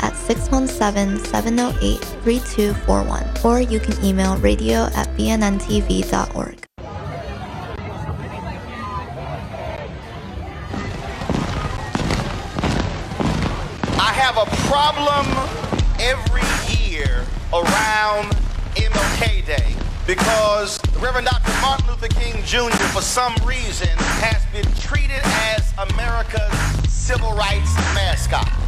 at 617-708-3241 or you can email radio at bnntv.org. I have a problem every year around MLK Day because Reverend Dr. Martin Luther King Jr., for some reason, has been treated as America's civil rights mascot.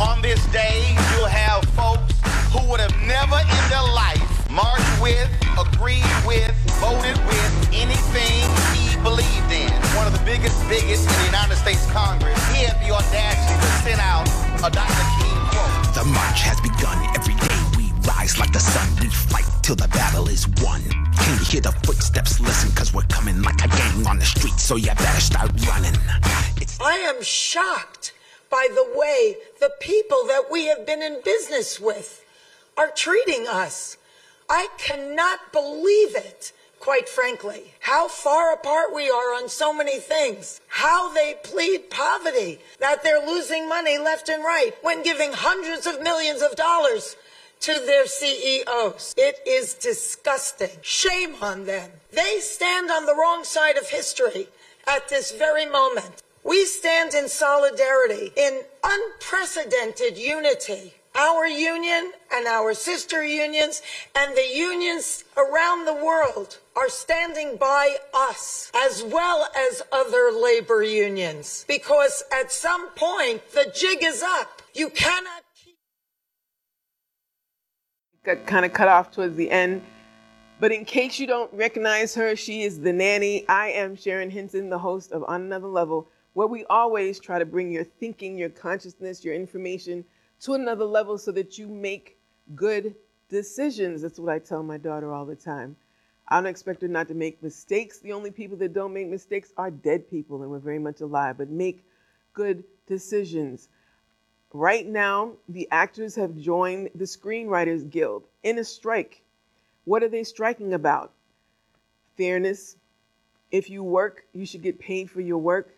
On this day, you'll have folks who would have never in their life marched with, agreed with, voted with anything he believed in. One of the biggest biggest in the United States Congress, he had the audacity to send out a Dr. King quote. The march has begun. Every day we rise like the sun. We fight till the battle is won. Can you hear the footsteps? Listen, cause we're coming like a gang on the street, so you better start running. It's I am shocked by the way the people that we have been in business with are treating us. I cannot believe it, quite frankly, how far apart we are on so many things, how they plead poverty, that they're losing money left and right when giving hundreds of millions of dollars to their CEOs. It is disgusting. Shame on them. They stand on the wrong side of history at this very moment. We stand in solidarity, in unprecedented unity. Our union and our sister unions and the unions around the world are standing by us as well as other labor unions because at some point the jig is up. You cannot got kind of cut off towards the end. But in case you don't recognize her, she is the nanny. I am Sharon Hinton, the host of On Another Level, where we always try to bring your thinking, your consciousness, your information to another level so that you make good decisions. That's what I tell my daughter all the time. I don't expect her not to make mistakes. The only people that don't make mistakes are dead people, and we're very much alive, but make good decisions. Right now, the actors have joined the Screenwriters Guild in a strike. What are they striking about? Fairness. If you work, you should get paid for your work.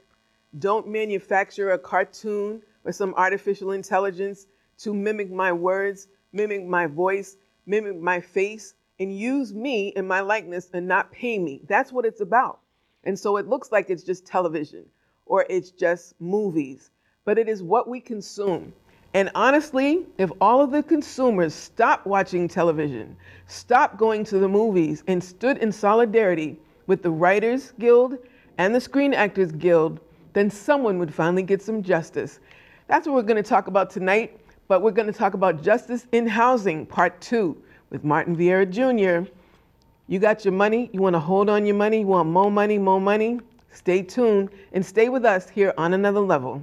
Don't manufacture a cartoon or some artificial intelligence to mimic my words, mimic my voice, mimic my face, and use me in my likeness and not pay me. That's what it's about. And so it looks like it's just television or it's just movies, but it is what we consume. And honestly, if all of the consumers stopped watching television, stopped going to the movies, and stood in solidarity with the Writers Guild and the Screen Actors Guild, then someone would finally get some justice. That's what we're going to talk about tonight, but we're going to talk about justice in housing, part two, with Martin Vieira Jr. You got your money, you want to hold on your money, you want more money, more money? Stay tuned and stay with us here on another level.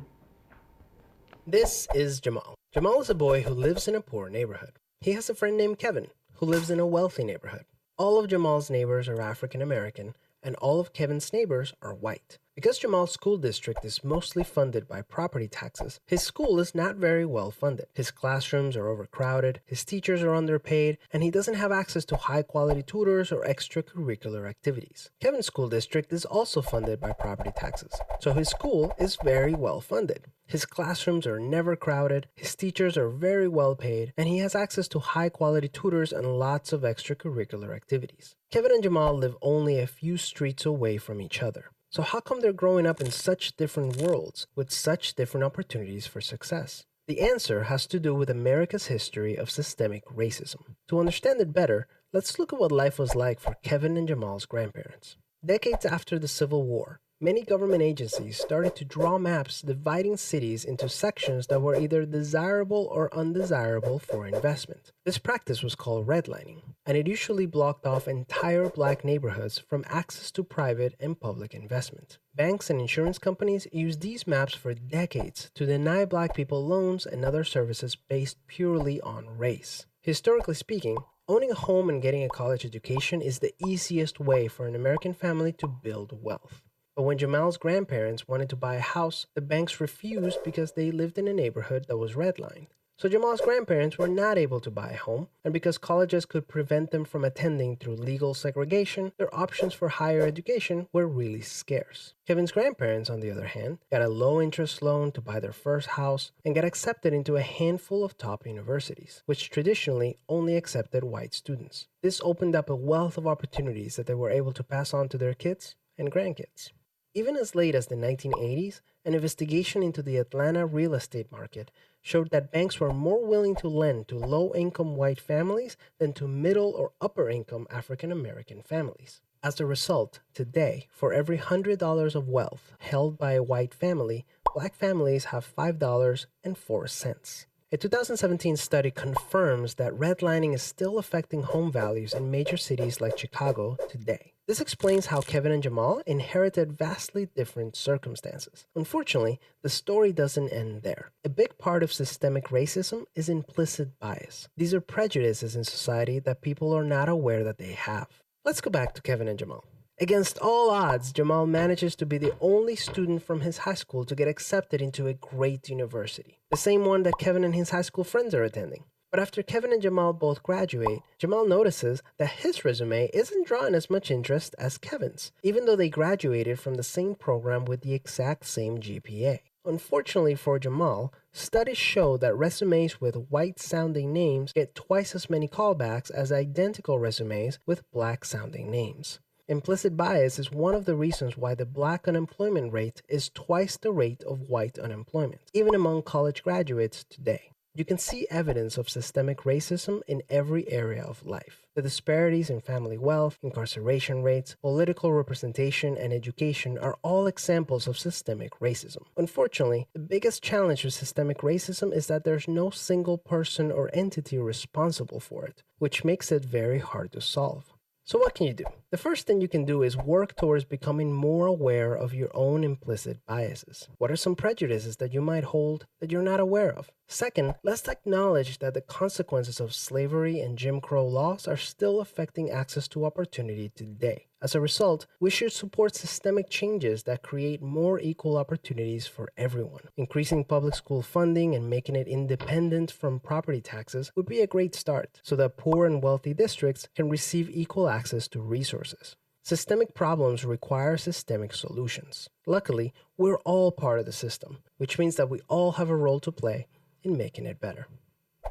This is Jamal. Jamal is a boy who lives in a poor neighborhood. He has a friend named Kevin who lives in a wealthy neighborhood. All of Jamal's neighbors are African American, and all of Kevin's neighbors are white. Because Jamal's school district is mostly funded by property taxes, his school is not very well funded. His classrooms are overcrowded, his teachers are underpaid, and he doesn't have access to high quality tutors or extracurricular activities. Kevin's school district is also funded by property taxes, so his school is very well funded. His classrooms are never crowded, his teachers are very well paid, and he has access to high quality tutors and lots of extracurricular activities. Kevin and Jamal live only a few streets away from each other. So, how come they're growing up in such different worlds with such different opportunities for success? The answer has to do with America's history of systemic racism. To understand it better, let's look at what life was like for Kevin and Jamal's grandparents. Decades after the Civil War, many government agencies started to draw maps dividing cities into sections that were either desirable or undesirable for investment. This practice was called redlining, and it usually blocked off entire black neighborhoods from access to private and public investment. Banks and insurance companies used these maps for decades to deny black people loans and other services based purely on race. Historically speaking, Owning a home and getting a college education is the easiest way for an American family to build wealth. But when Jamal's grandparents wanted to buy a house, the banks refused because they lived in a neighborhood that was redlined. So Jamal's grandparents were not able to buy a home, and because colleges could prevent them from attending through legal segregation, their options for higher education were really scarce. Kevin's grandparents, on the other hand, got a low interest loan to buy their first house and got accepted into a handful of top universities, which traditionally only accepted white students. This opened up a wealth of opportunities that they were able to pass on to their kids and grandkids. Even as late as the 1980s, an investigation into the Atlanta real estate market showed that banks were more willing to lend to low income white families than to middle or upper income African American families. As a result, today, for every $100 of wealth held by a white family, black families have $5.04. A 2017 study confirms that redlining is still affecting home values in major cities like Chicago today. This explains how Kevin and Jamal inherited vastly different circumstances. Unfortunately, the story doesn't end there. A big part of systemic racism is implicit bias. These are prejudices in society that people are not aware that they have. Let's go back to Kevin and Jamal. Against all odds, Jamal manages to be the only student from his high school to get accepted into a great university, the same one that Kevin and his high school friends are attending. But after Kevin and Jamal both graduate, Jamal notices that his resume isn't drawing as much interest as Kevin's, even though they graduated from the same program with the exact same GPA. Unfortunately for Jamal, studies show that resumes with white sounding names get twice as many callbacks as identical resumes with black sounding names. Implicit bias is one of the reasons why the black unemployment rate is twice the rate of white unemployment, even among college graduates today. You can see evidence of systemic racism in every area of life. The disparities in family wealth, incarceration rates, political representation, and education are all examples of systemic racism. Unfortunately, the biggest challenge with systemic racism is that there's no single person or entity responsible for it, which makes it very hard to solve. So, what can you do? The first thing you can do is work towards becoming more aware of your own implicit biases. What are some prejudices that you might hold that you're not aware of? Second, let's acknowledge that the consequences of slavery and Jim Crow laws are still affecting access to opportunity today. As a result, we should support systemic changes that create more equal opportunities for everyone. Increasing public school funding and making it independent from property taxes would be a great start so that poor and wealthy districts can receive equal access to resources. Systemic problems require systemic solutions. Luckily, we're all part of the system, which means that we all have a role to play in making it better.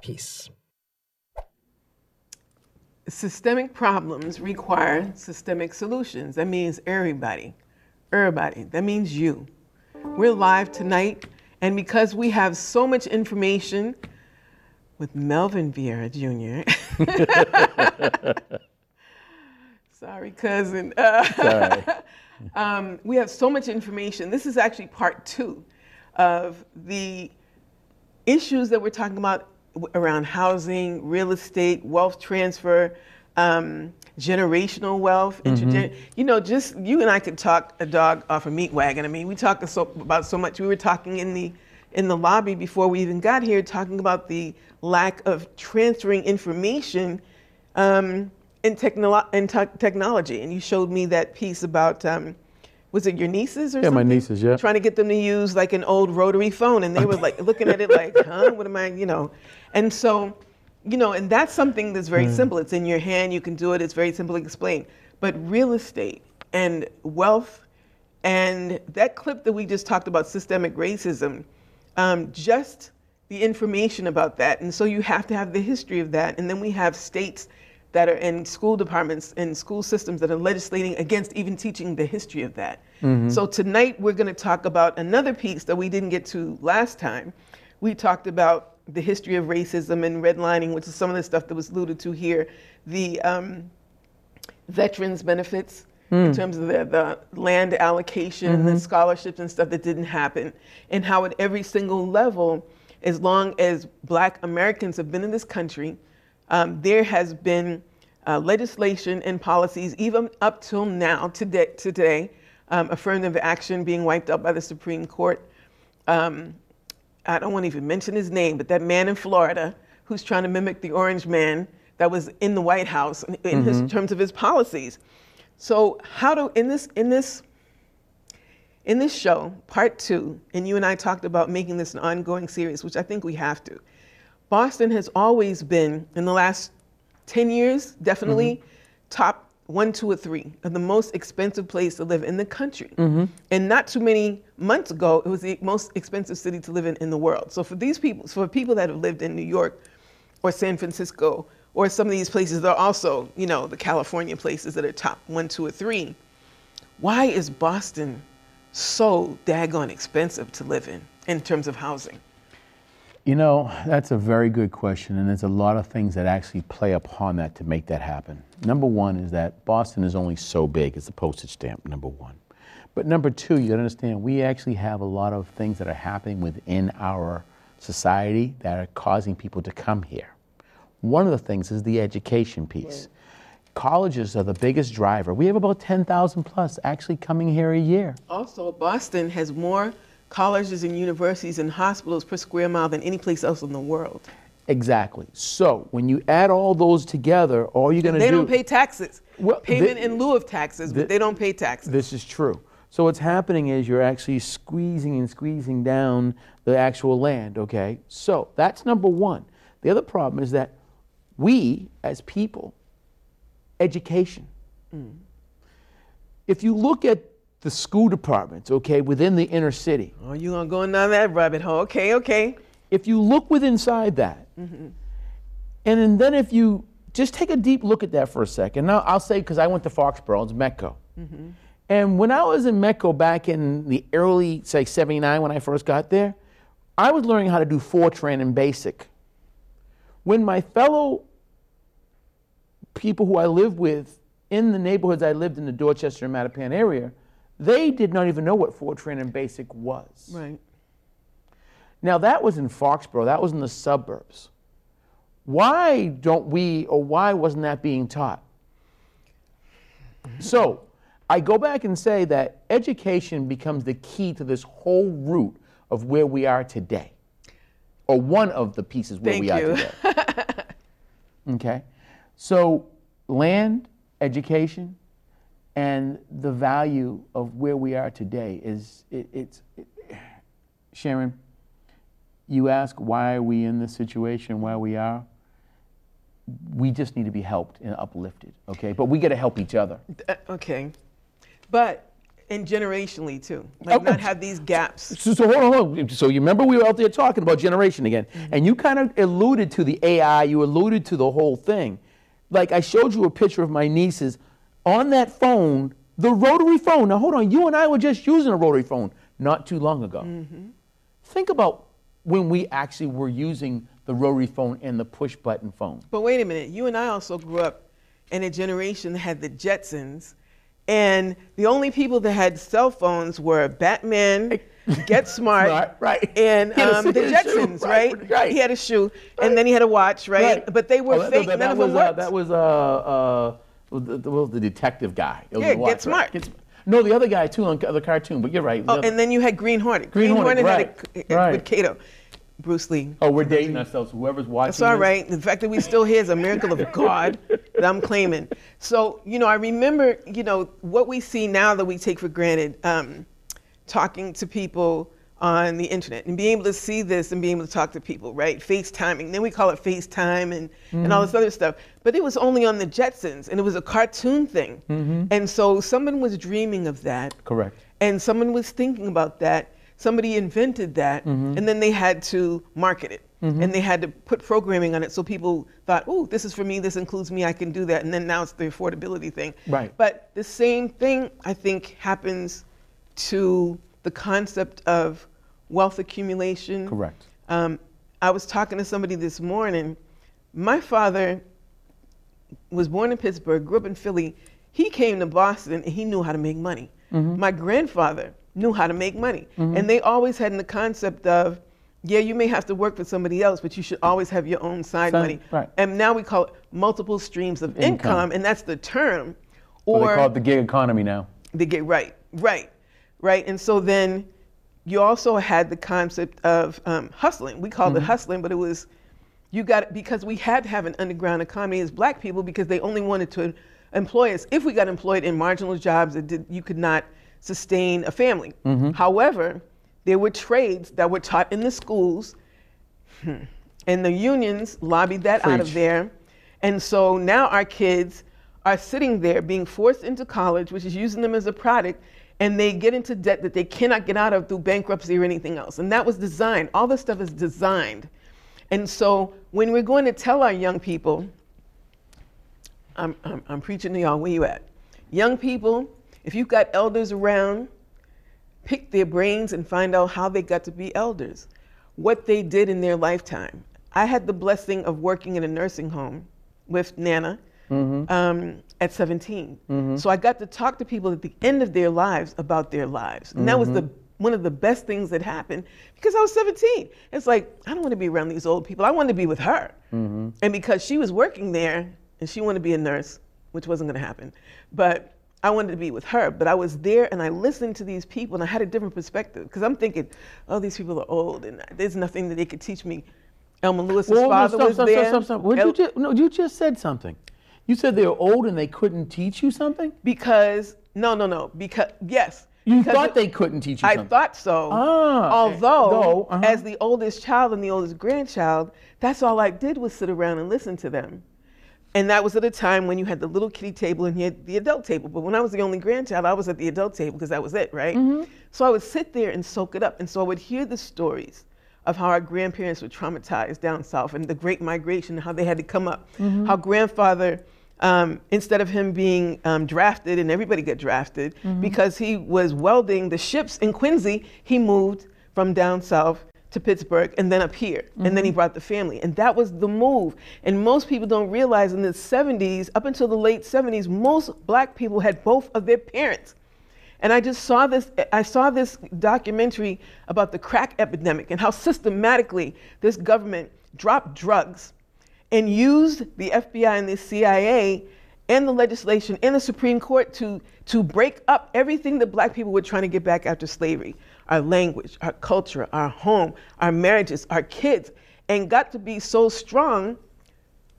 Peace systemic problems require systemic solutions. That means everybody, everybody. That means you. We're live tonight, and because we have so much information with Melvin Vieira Jr. Sorry, cousin. Sorry. um, we have so much information. This is actually part two of the issues that we're talking about around housing, real estate, wealth transfer, um, generational wealth. Mm-hmm. You know, just you and I could talk a dog off a meat wagon. I mean, we talk so, about so much. We were talking in the in the lobby before we even got here, talking about the lack of transferring information um, in, technolo- in te- technology. And you showed me that piece about. Um, was it your nieces or yeah, something? my nieces, yeah. Trying to get them to use like an old rotary phone, and they were like looking at it like, huh, what am I, you know? And so, you know, and that's something that's very mm. simple. It's in your hand, you can do it, it's very simple to explain. But real estate and wealth and that clip that we just talked about, systemic racism, um, just the information about that. And so you have to have the history of that. And then we have states that are in school departments and school systems that are legislating against even teaching the history of that. Mm-hmm. So tonight we're going to talk about another piece that we didn't get to last time. We talked about the history of racism and redlining, which is some of the stuff that was alluded to here, the um, veterans benefits. Mm. In terms of the, the land allocation, mm-hmm. the scholarships and stuff that didn't happen, and how at every single level, as long as Black Americans have been in this country, um, there has been uh, legislation and policies, even up till now, today, today um, affirmative action being wiped out by the Supreme Court. Um, I don't want to even mention his name, but that man in Florida who's trying to mimic the orange man that was in the White House in his terms of his policies. So how do in this in this in this show, part two, and you and I talked about making this an ongoing series, which I think we have to. Boston has always been, in the last 10 years, definitely mm-hmm. top one, two, or three of the most expensive place to live in the country. Mm-hmm. And not too many months ago, it was the most expensive city to live in in the world. So for these people, for people that have lived in New York or San Francisco or some of these places, they're also, you know, the California places that are top one, two, or three. Why is Boston so daggone expensive to live in in terms of housing? You know, that's a very good question, and there's a lot of things that actually play upon that to make that happen. Number one is that Boston is only so big, it's a postage stamp, number one. But number two, you gotta understand, we actually have a lot of things that are happening within our society that are causing people to come here. One of the things is the education piece. Colleges are the biggest driver. We have about 10,000 plus actually coming here a year. Also, Boston has more colleges and universities and hospitals per square mile than any place else in the world. Exactly. So when you add all those together, all you're gonna do. They do. don't pay taxes. Well, Payment thi- in lieu of taxes, but they don't pay taxes. This is true. So what's happening is you're actually squeezing and squeezing down the actual land, okay? So that's number one. The other problem is that we, as people, education. Mm. If you look at the school departments, okay, within the inner city, oh, you're gonna go down that rabbit hole? Okay, okay. if you look with inside that, mm-hmm. and then- then if you just take a deep look at that for a second. Now I'll say because I went to Foxborough, it's Metco, mm-hmm. and when I was in Metco back in the early, say '79 when I first got there, I was learning how to do Fortran and Basic. When my fellow people who I lived with in the neighborhoods I lived in the Dorchester and Mattapan area, they did not even know what Fortran and Basic was. Right. Now that was in Foxborough, that was in the suburbs. Why don't we, or why wasn't that being taught? So I go back and say that education becomes the key to this whole root of where we are today, or one of the pieces where Thank we are you. today. okay? So land, education, and the value of where we are today is, it, it's, it, Sharon, you ask why are we in this situation where we are? We just need to be helped and uplifted okay? But we got to help each other. Uh, okay. But and generationally too. Like Oh, not have these gaps. so, so hold on, hold on. So you remember we were out there talking about generation again. And you kind of alluded to the ai you alluded to the whole thing. Like i showed you a picture of my nieces on that phone the rotary phone now hold on you and i were just using a rotary phone not too long ago think about when we actually were using the rotary phone and the push button phone But wait a minute, you and I also grew up in a generation that had the Jetsons, and the only people that had cell phones were Batman, Get Smart, Right, right. and He had a- um, the a shoe, Jetsons, right, right? right. He had a shoe, and then he had a watch, right? But they were Oh, that- fake. that- None that of them was, uh, worked. that was uh, uh, the, the, the detective guy. It Yeah, watch, Get Smart. Get Smart. No, the other guy too on the cartoon. But you're right. oh, other- and then you had Green Hornet. Green Hornet, had right, a, right. with Kato, Bruce Lee. oh, we're dating ourselves. Whoever's watching. That's all this. right. The fact that we still here is a miracle of God that I'm claiming. So, you know, I remember, you know, what we see now that we take for granted, um, talking to people on the internet and being able to see this and being able to talk to people, right? FaceTiming. Then we call it FaceTime and, and all mm. this other stuff. But it was only on the Jetsons and it was a cartoon thing. Mm-hmm. And so someone was dreaming of that Correct. and someone was thinking about that somebody invented that Mm-hmm. and then they had to market it mm-hmm. and they had to put programming on it so people thought oh this is for me this includes me i can do that and then now it's the affordability thing Right. but the same thing i think happens to the concept of wealth accumulation Correct. um, I was talking to somebody this morning. My father was born in Pittsburgh, grew up in Philly. He came to Boston and he knew how to make money. Mm-hmm. My grandfather knew how to make money. And they always had the concept of, yeah, you may have to work for somebody else, but you should always have your own side Side- money. right. And now we call it multiple streams of Income. income, and that's the term. Well, Or they call it the gig economy now. The gig, right, right, right. And so then you also had the concept of um, hustling. We called it hustling, but it was You got because we had to have an underground economy as black people because they only wanted to employ us. If we got employed in marginal jobs, it did, you could not sustain a family. However, there were trades that were taught in the schools, hmm, and the unions lobbied that out of there. And so now our kids are sitting there being forced into college, which is using them as a product, and they get into debt that they cannot get out of through bankruptcy or anything else. And that was designed. All this stuff is designed. And so when we're going to tell our young people, I'm, I'm, I'm preaching to y'all, where you at? Young people, if you've got elders around, pick their brains and find out how they got to be elders, what they did in their lifetime. I had the blessing of working in a nursing home with Nana Mm-hmm. um, at 17. Mm-hmm. So I got to talk to people at the end of their lives about their lives. And that was the mm-hmm. one of the best things that happened because I was 17. It's like, I don't want to be around these old people. I want to be with her. And because she was working there and she wanted to be a nurse, which wasn't going to happen, but I wanted to be with her. But I was there and I listened to these people and I had a different perspective because I'm thinking, oh, these people are old and there's nothing that they could teach me. Elma Lewis's no, father stop, was stop, there. stop, stop, stop. What El- you just, no, you just said something. You said they were old and they couldn't teach you something? because no, no, no. Because yes, You because thought they couldn't teach you I something. thought so. Ah, Although, though, uh-huh. as the oldest child and the oldest grandchild, that's all I did was sit around and listen to them. And that was at a time when you had the little kitty table and you had the adult table. But when I was the only grandchild, I was at the adult table because that was it, right? Mm-hmm. So I would sit there and soak it up. And so I would hear the stories of how our grandparents were traumatized down south and the Great Migration, how they had to come up. Mm-hmm. How grandfather, um, instead of him being um, drafted, and everybody get drafted, Mm-hmm. because he was welding the ships in Quincy, he moved from down south to Pittsburgh and then up here. And then he Mm-hmm. brought the family. And that was the move. And most people don't realize in the 70s, up until the late 70s, most black people had both of their parents. And I just saw this, I saw this documentary about the crack epidemic and how systematically this government dropped drugs and used the FBI and the CIA and the legislation and the Supreme Court to, to break up everything that black people were trying to get back after slavery our language, our culture, our home, our marriages, our kids, and got to be so strong.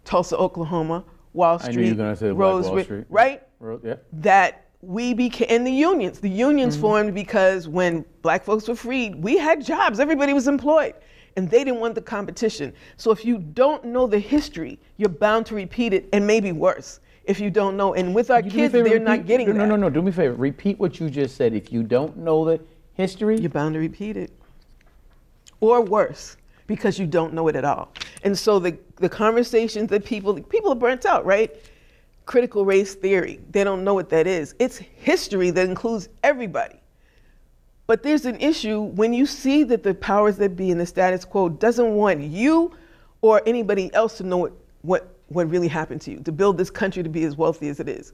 Tulsa, Oklahoma, Wall Street, you were gonna say Black Rose, Wall Street. right? Yeah. that we became and the unions the unions Mm-hmm. formed because when black folks were freed we had jobs everybody was employed and they didn't want the competition so if you don't know the history you're bound to repeat it and maybe worse if you don't know and with our You do me a kids they're not repeat- getting no, that No, no, no. Do me a favor. Repeat what you just said. If you don't know the history, you're bound to repeat it or worse because you don't know it at all and so the, the conversations that people people are burnt out right critical race theory they don't know what that is it's history that includes everybody but there's an issue when you see that the powers that be in the status quo doesn't want you or anybody else to know what, what, what really happened to you, to build this country to be as wealthy as it is.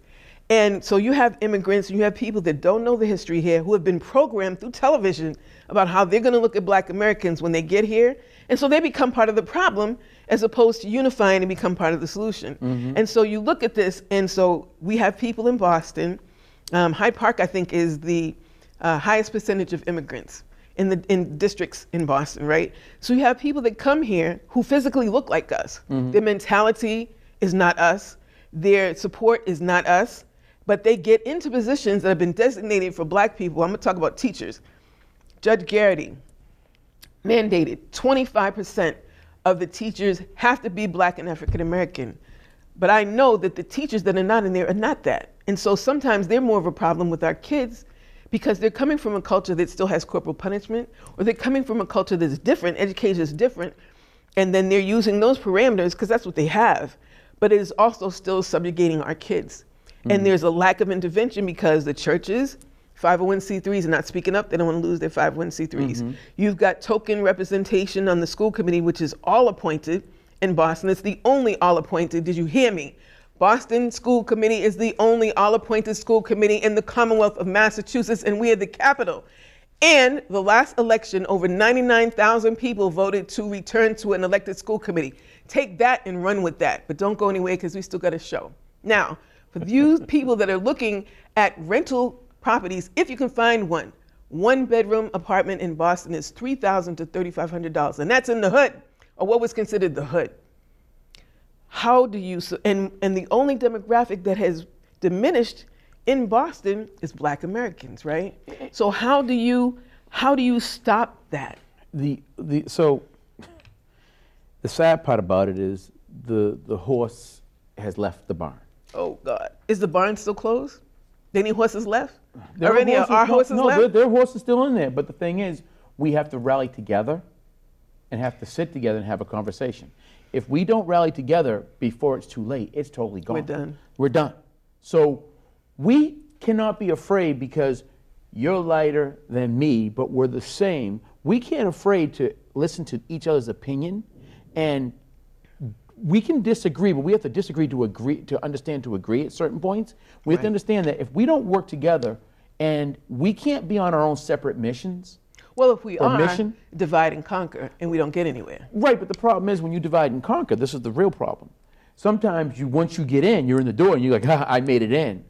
And so you have immigrants, and you have people that don't know the history here who have been programmed through television about how they're going to look at black Americans when they get here. And so they become part of the problem as opposed to unifying and become part of the solution. And so you look at this, and so we have people in Boston. Um, Hyde Park, I think, is the uh, highest percentage of immigrants in the in districts in Boston, right? So you have people that come here who physically look like us. Their mentality is not us. Their support is not us. But they get into positions that have been designated for black people. I'm going to talk about teachers. Judge Garrity mandated 25% of the teachers have to be black and African American. But I know that the teachers that are not in there are not that. And so sometimes they're more of a problem with our kids because they're coming from a culture that still has corporal punishment, or they're coming from a culture that's different, education is different, and then they're using those parameters because that's what they have. But it is also still subjugating our kids. And mm. there's a lack of intervention because the churches, 501c3s are not speaking up. They don't want to lose their 501c3s. Mm-hmm. You've got token representation on the school committee, which is all appointed in Boston. It's the only all appointed. Did you hear me? Boston School Committee is the only all appointed school committee in the Commonwealth of Massachusetts, and we are the capital. And the last election, over 99,000 people voted to return to an elected school committee. Take that and run with that, but don't go anywhere because we still got a show. Now, for you people that are looking at rental properties, if you can find one, one bedroom apartment in Boston is 3,000 to $3,500, and that's in the hood, or what was considered the hood. How do you and and the only demographic that has diminished in Boston is Black Americans, right? So how do you how do you stop that? The the so the sad part about it is the the horse has left the barn. Oh God, is the barn still closed? Any horses left? There Are any of our horses no, left? There are horses still in there, but the thing is, we have to rally together and have to sit together and have a conversation. If we don't rally together before it's too late, it's totally gone. We're done. We're done. So we cannot be afraid because you're lighter than me, but we're the same. We can't afraid to listen to each other's opinion and we can disagree, but we have to disagree to agree to understand to agree at certain points. We have to understand that if we don't work together and we can't be on our own separate missions. Well, if we Or are mission? divide and conquer, and we don't get anywhere. Right, but the problem is when you divide and conquer, this is the real problem. Sometimes you once you get in, you're in the door and you're like, ha, I made it in.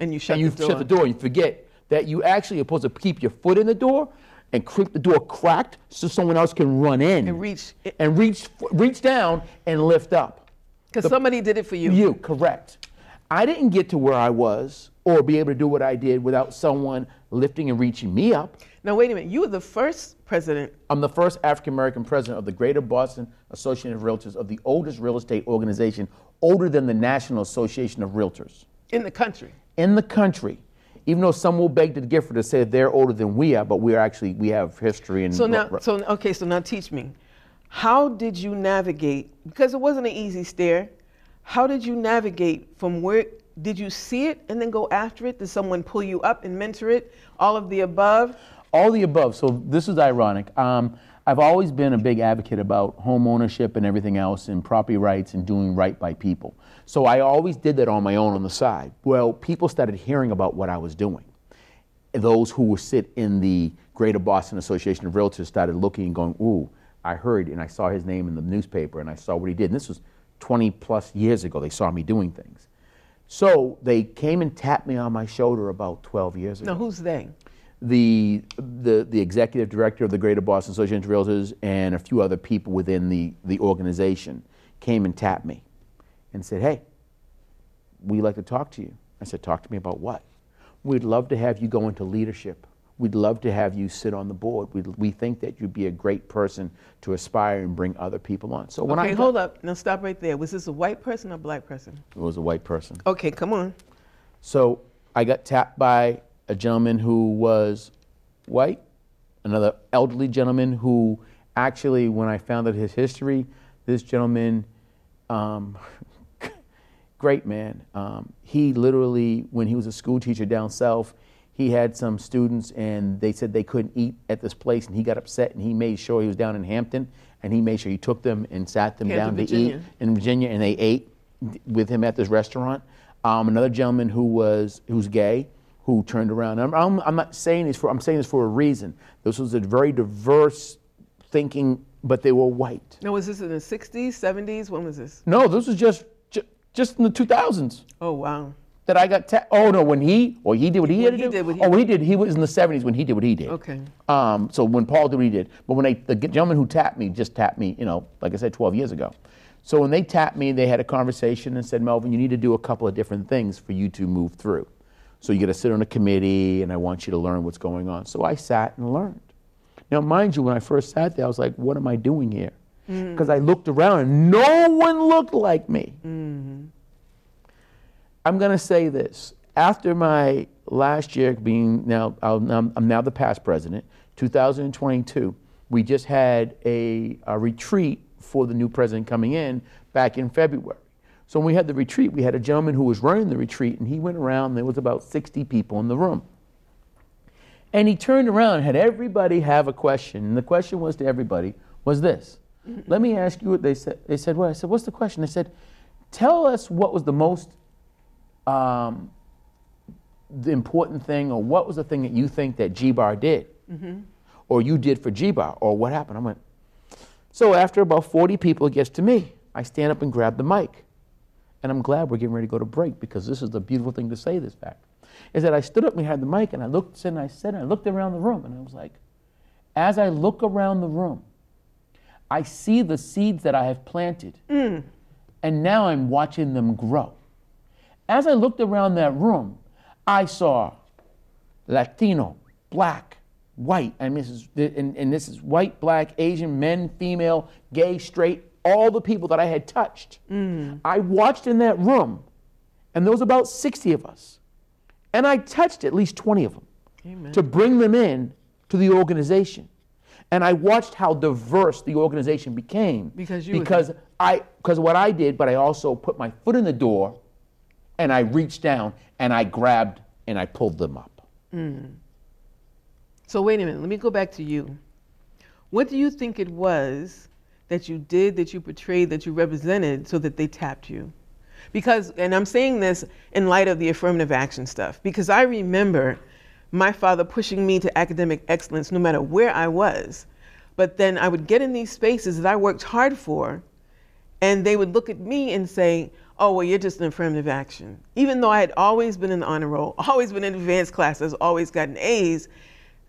And you shut the door and you the door. shut the door and you forget that you actually are supposed to keep your foot in the door and keep the door cracked so someone else can run in And reach- and reach reach down and lift up. Because somebody did it for you. You, correct. I didn't get to where I was or be able to do what I did without someone lifting and reaching me up. Now wait a minute. You were the first president. I'm the first African American president of the Greater Boston Association of Realtors, of the oldest real estate organization, older than the National Association of Realtors in the country. in the country. Even though some will beg to differ to say they're older than we are, but we are actually we have history and So now, so okay. So now teach me. How did you navigate? Because it wasn't an easy stair. How did you navigate from where? Did you see it and then go after it? Did someone pull you up and mentor it? All of the above. all the above. So this is ironic. Um, I've always been a big advocate about home ownership and everything else, and property rights and doing right by people. So I always did that on my own on the side. Well, people started hearing about what I was doing. Those who were sit in the Greater Boston Association of Realtors started looking and going, "Ooh, I heard and I saw his name in the newspaper and I saw what he did." And this was 20 plus years ago. They saw me doing things. So they came and tapped me on my shoulder about 12 years ago Now who's they? the, the, the executive director of the Greater Boston Association of Realtors and a few other people within the, the organization came and tapped me and said, Hey, we'd like to talk to you. I said, Talk to me about what? We'd love to have you go into leadership. We'd love to have you sit on the board. We, we think that you'd be a great person to aspire and bring other people on. So when Okay, I hold up. Now stop right there. Was this a white person or black person? it was a white person. Okay, come on. So I got tapped by a gentleman who was white, another elderly gentleman who actually, when I found out his history, this gentleman, um, great man. Um, he literally, when he was a school teacher down south, he had some students and they said they couldn't eat at this place and he got upset and he made sure he was down in Hampton and he made sure he took them and sat them down to eat in Virginia and they ate with him at this restaurant. Um, another gentleman who was who's gay who turned around. I'm, I'm, I'm not saying this for I'm saying this for a reason. This was a very diverse thinking, but they were white. Now was this in the 60s, 70s? When was this? No, this was just ju- just in the 2000s Oh wow. That I got. Ta- oh no, when he or he did what he When had to he do. did what he oh, when he did, he was in the 70s when he did what he did. Okay. Um, so when Paul did what he did, but when they, the gentleman who tapped me just tapped me, you know, like I said, 12 years ago. So when they tapped me, they had a conversation and said, Melvin, you need to do a couple of different things for you to move through. So you got to sit on a committee, and I want you to learn what's going on. So I sat and learned. Now, mind you, when I first sat there, I was like, what am I doing here? Because I looked around and no one looked like me. I'm going to say this. After my last year being now, I'm I'm now the past president, 2022, we just had a, a retreat for the new president coming in back in February. So when we had the retreat, we had a gentleman who was running the retreat, and he went around, and there was about 60 people in the room. And he turned around and had everybody have a question. And the question was to everybody was this. Mm-hmm. Let me ask you what they said. They said, what? I said, what's the question? They said, tell us what was the most um, the important thing or what was the thing that you think that G-Bar did or you did for G-Bar or what happened? I went, so after about 40 people, it gets to me. I stand up and grab the mic. And I'm glad we're getting ready to go to break because this is the beautiful thing to say this fact. Is that I stood up and had the mic and I looked and I said, and I looked around the room and I was like, as I look around the room, I see the seeds that I have planted. And And now I'm watching them grow. As I looked around that room, I saw Latino, black, white, and this is, and, and this is white, black, Asian, men, female, gay, straight, all the people that I had touched. Mm. I watched in that room, and there was about 60 of us. And I touched at least 20 of them to bring them in to the organization. And I watched how diverse the organization became Because you because I because what I did, but I also put my foot in the door and I reached down and I grabbed and I pulled them up. So wait a minute. Let me go back to you. What do you think it was that you did, that you portrayed, that you represented, so that they tapped you? Because, and I'm saying this in light of the affirmative action stuff, because I remember my father pushing me to academic excellence no matter where I was. But then I would get in these spaces that I worked hard for, and they would look at me and say, Oh, well, you're just an affirmative action. Even though I had always been in the honor roll, always been in advanced classes, always gotten A's.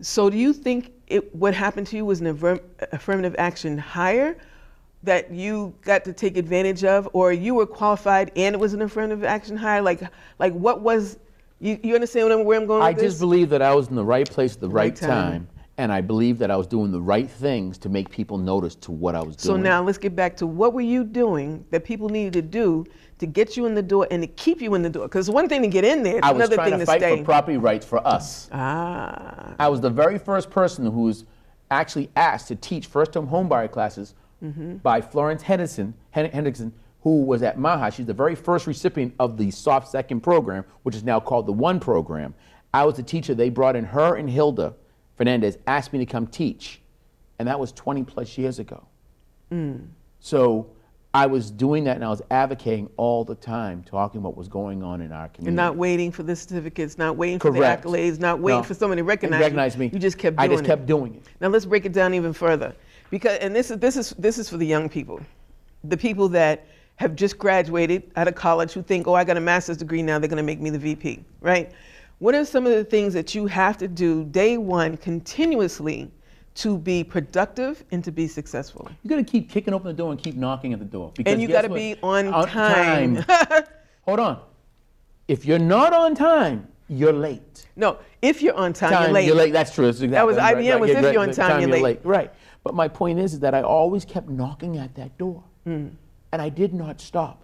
So, do you think it, what happened to you was an affirm- affirmative action hire that you got to take advantage of, or you were qualified and it was an affirmative action hire? Like, like what was, you, you understand what I'm, where I'm going I just this? believe that I was in the right place at the right, right time. time. And I believe that I was doing the right things to make people notice to what I was doing. So now let's get back to what were you doing that people needed to do to get you in the door and to keep you in the door? Because one thing to get in there, it's I was another trying thing to to fight stay. for property rights for us. ah, I was the very first person who was actually asked to teach first-time homebuyer classes Mm-hmm. by Florence Henderson, Hen- Hendrickson, who was at Maha. She's the very first recipient of the soft second program, which is now called the One program. I was the teacher. They brought in her and Hilda Fernandez, asked me to come teach, and that was 20 plus years ago. Mm. So I was doing that, and I was advocating all the time, talking what was going on in our community. and not waiting for the certificates, not waiting for the accolades, not waiting No. for somebody to recognize, recognize you. me. You just kept I doing just it. kept doing it. Now let's break it down even further, because and this is this is this is for the young people, the people that have just graduated out of college who think, oh, I got a master's degree now, they're going to make me the VP, right? What are some of the things that you have to do day one continuously to be productive and to be successful? You got to keep kicking open the door and keep knocking at the door. Because And you got to be on time. Hold on. If you're not on time, you're late. no, if you're on time, you're late. That's true. That's exactly was right, IBM right. was if you're on right. time, you're late. Right. But my point is, is that I always kept knocking at that door, Hmm. and I did not stop.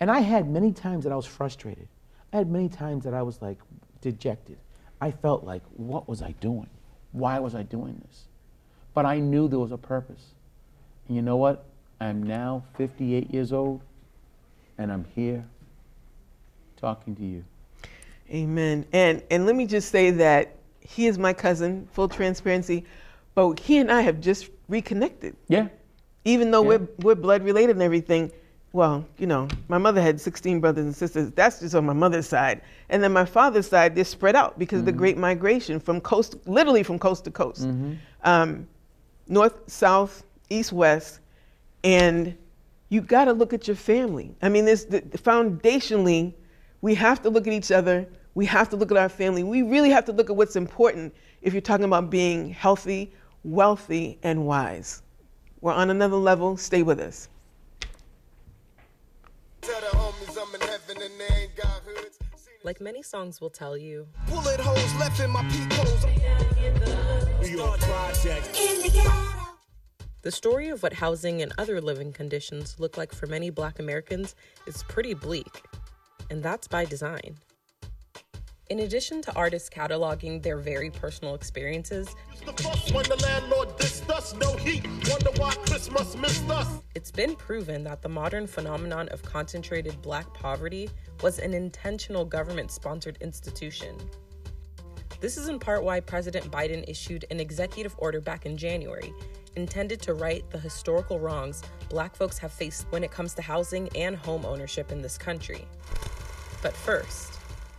And I had many times that I was frustrated. I had many times that I was like dejected. I felt like, what was I doing? Why was I doing this? But I knew there was a purpose. And you know what? I'm now 58 years old, and I'm here talking to you. Amen. And and let me just say that he is my cousin, full transparency, but he and I have just reconnected. Yeah. Even though Yeah. we're we're blood related and everything. Well, you know, my mother had 16 brothers and sisters. That's just on my mother's side. And then my father's side, they're spread out because of the great migration from coast, literally from coast to coast, um, north, south, east, west. And you got to look at your family. I mean, this the, foundationally, we have to look at each other. We have to look at our family. We really have to look at what's important if you're talking about being healthy, wealthy, and wise. We're on another level. Stay with us. Tell the homies I'm in heaven and they ain't got hoods. Like many songs will tell you, Bullet holes left in my peak holes. New York Project. the story of what housing and other living conditions look like for many black Americans is pretty bleak. And that's by design. In addition to artists cataloging their very personal experiences, The fuss when the landlord dissed us. No heat. Wonder why Christmas missed us. it's been proven that the modern phenomenon of concentrated black poverty was an intentional government sponsored institution. This is in part why President Biden issued an executive order back in January intended to right the historical wrongs black folks have faced when it comes to housing and home ownership in this country. But first,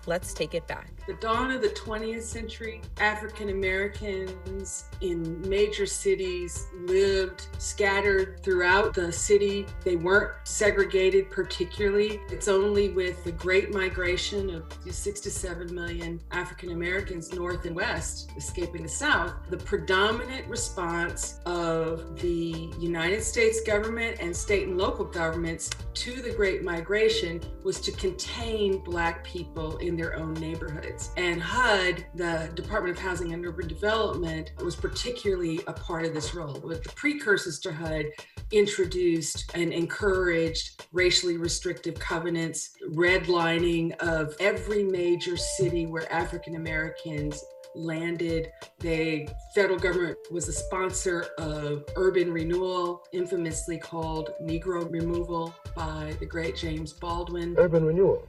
let's take it back. The dawn of the 20th century, African Americans in major cities lived scattered throughout the city. They weren't segregated particularly. It's only with the great migration of six to seven million African Americans north and west escaping the South, the predominant response of the United States government and state and local governments to the Great Migration was to contain Black people in their own neighborhoods. And HUD, the Department of Housing and Urban Development, was particularly a part of this role. But the precursors to HUD, introduced and encouraged racially restrictive covenants, redlining of every major city where African Americans landed. The federal government was a sponsor of urban renewal, infamously called Negro removal by the great James Baldwin. Urban renewal,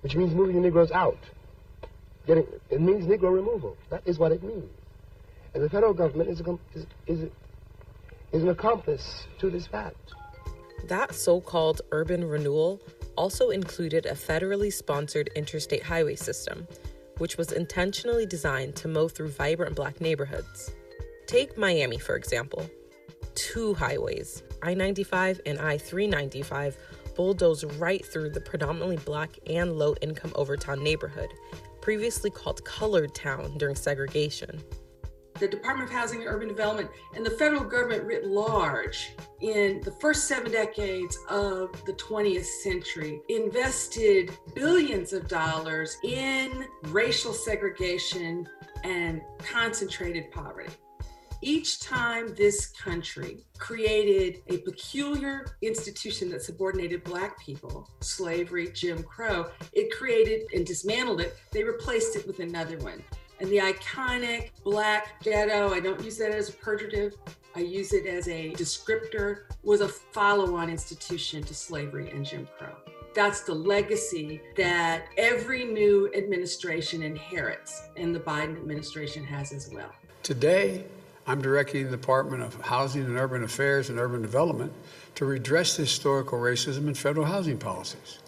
which means moving the Negroes out. Getting, it means Negro removal. That is what it means. And the federal government is, a, is, is, is an accomplice to this fact. That so called urban renewal also included a federally sponsored interstate highway system, which was intentionally designed to mow through vibrant black neighborhoods. Take Miami, for example. Two highways, I 95 and I 395, bulldoze right through the predominantly black and low income Overtown neighborhood, previously called Colored Town during segregation the Department of Housing and Urban Development and the federal government writ large in the first seven decades of the 20th century invested billions of dollars in racial segregation and concentrated poverty. Each time this country created a peculiar institution that subordinated Black people, slavery, Jim Crow, it created and dismantled it, they replaced it with another one and the iconic black ghetto, I don't use that as a pejorative, I use it as a descriptor, was a follow on institution to slavery and Jim Crow. That's the legacy that every new administration inherits, and the Biden administration has as well. Today, I'm directing the Department of Housing and Urban Affairs and Urban Development to redress historical racism in federal housing policies.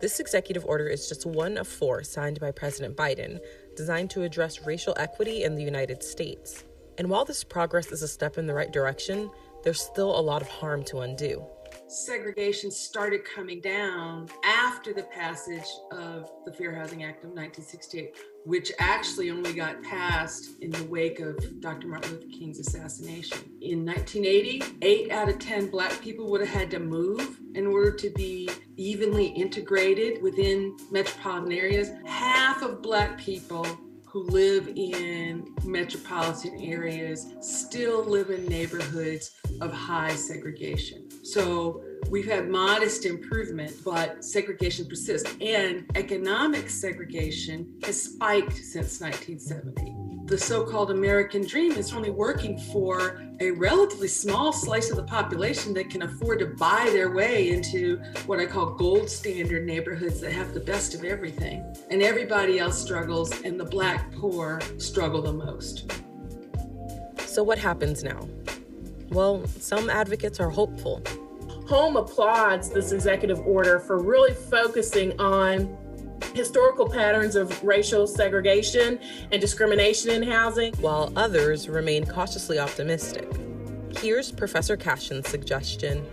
This executive order is just one of four signed by President Biden designed to address racial equity in the United States. And while this progress is a step in the right direction, there's still a lot of harm to undo segregation started coming down after the passage of the Fair Housing Act of 1968, which actually only got passed in the wake of Dr. Martin Luther King's assassination. In 1980, eight out of 10 Black people would have had to move in order to be evenly integrated within metropolitan areas. Half of Black people who live in metropolitan areas still live in neighborhoods of high segregation. So we've had modest improvement, but segregation persists. And economic segregation has spiked since 1970 the so-called American dream is only working for a relatively small slice of the population that can afford to buy their way into what I call gold standard neighborhoods that have the best of everything. And everybody else struggles, and the black poor struggle the most. So, what happens now? Well, some advocates are hopeful. Home applauds this executive order for really focusing on historical patterns of racial segregation and discrimination in housing, while others remain cautiously optimistic. Here's Professor Cashin's suggestion.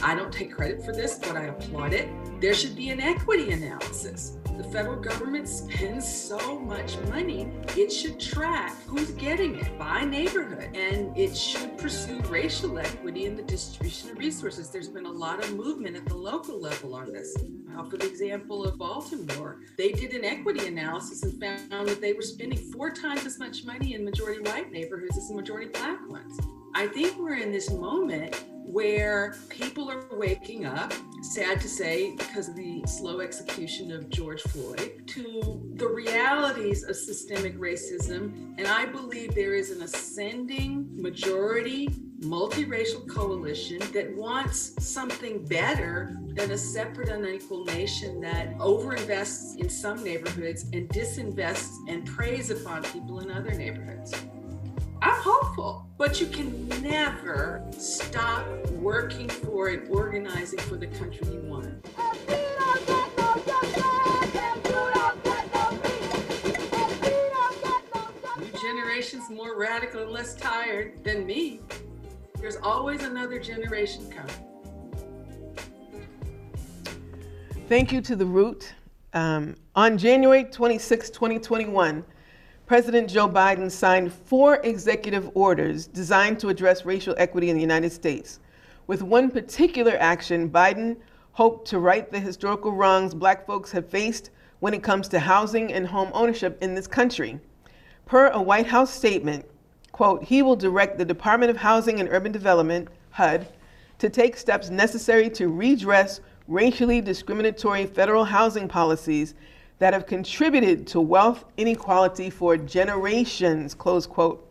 I don't take credit for this, but I applaud it. There should be an equity analysis the federal government spends so much money, it should track who's getting it by neighborhood. And it should pursue racial equity in the distribution of resources. There's been a lot of movement at the local level on this. For the example of Baltimore, they did an equity analysis and found that they were spending four times as much money in majority white neighborhoods as the majority black ones. I think we're in this moment where people are waking up, sad to say, because of the slow execution of George Floyd, to the realities of systemic racism. And I believe there is an ascending majority multiracial coalition that wants something better than a separate unequal nation that overinvests in some neighborhoods and disinvests and preys upon people in other neighborhoods. I'm hopeful, but you can never stop working for and organizing for the country you want. New generations more radical and less tired than me. There's always another generation coming. Thank you to The Root. Um, on January 26, 2021, President Joe Biden signed four executive orders designed to address racial equity in the United States. With one particular action, Biden hoped to right the historical wrongs black folks have faced when it comes to housing and home ownership in this country. Per a White House statement, quote, he will direct the Department of Housing and Urban Development, HUD, to take steps necessary to redress racially discriminatory federal housing policies that have contributed to wealth inequality for generations, close quote.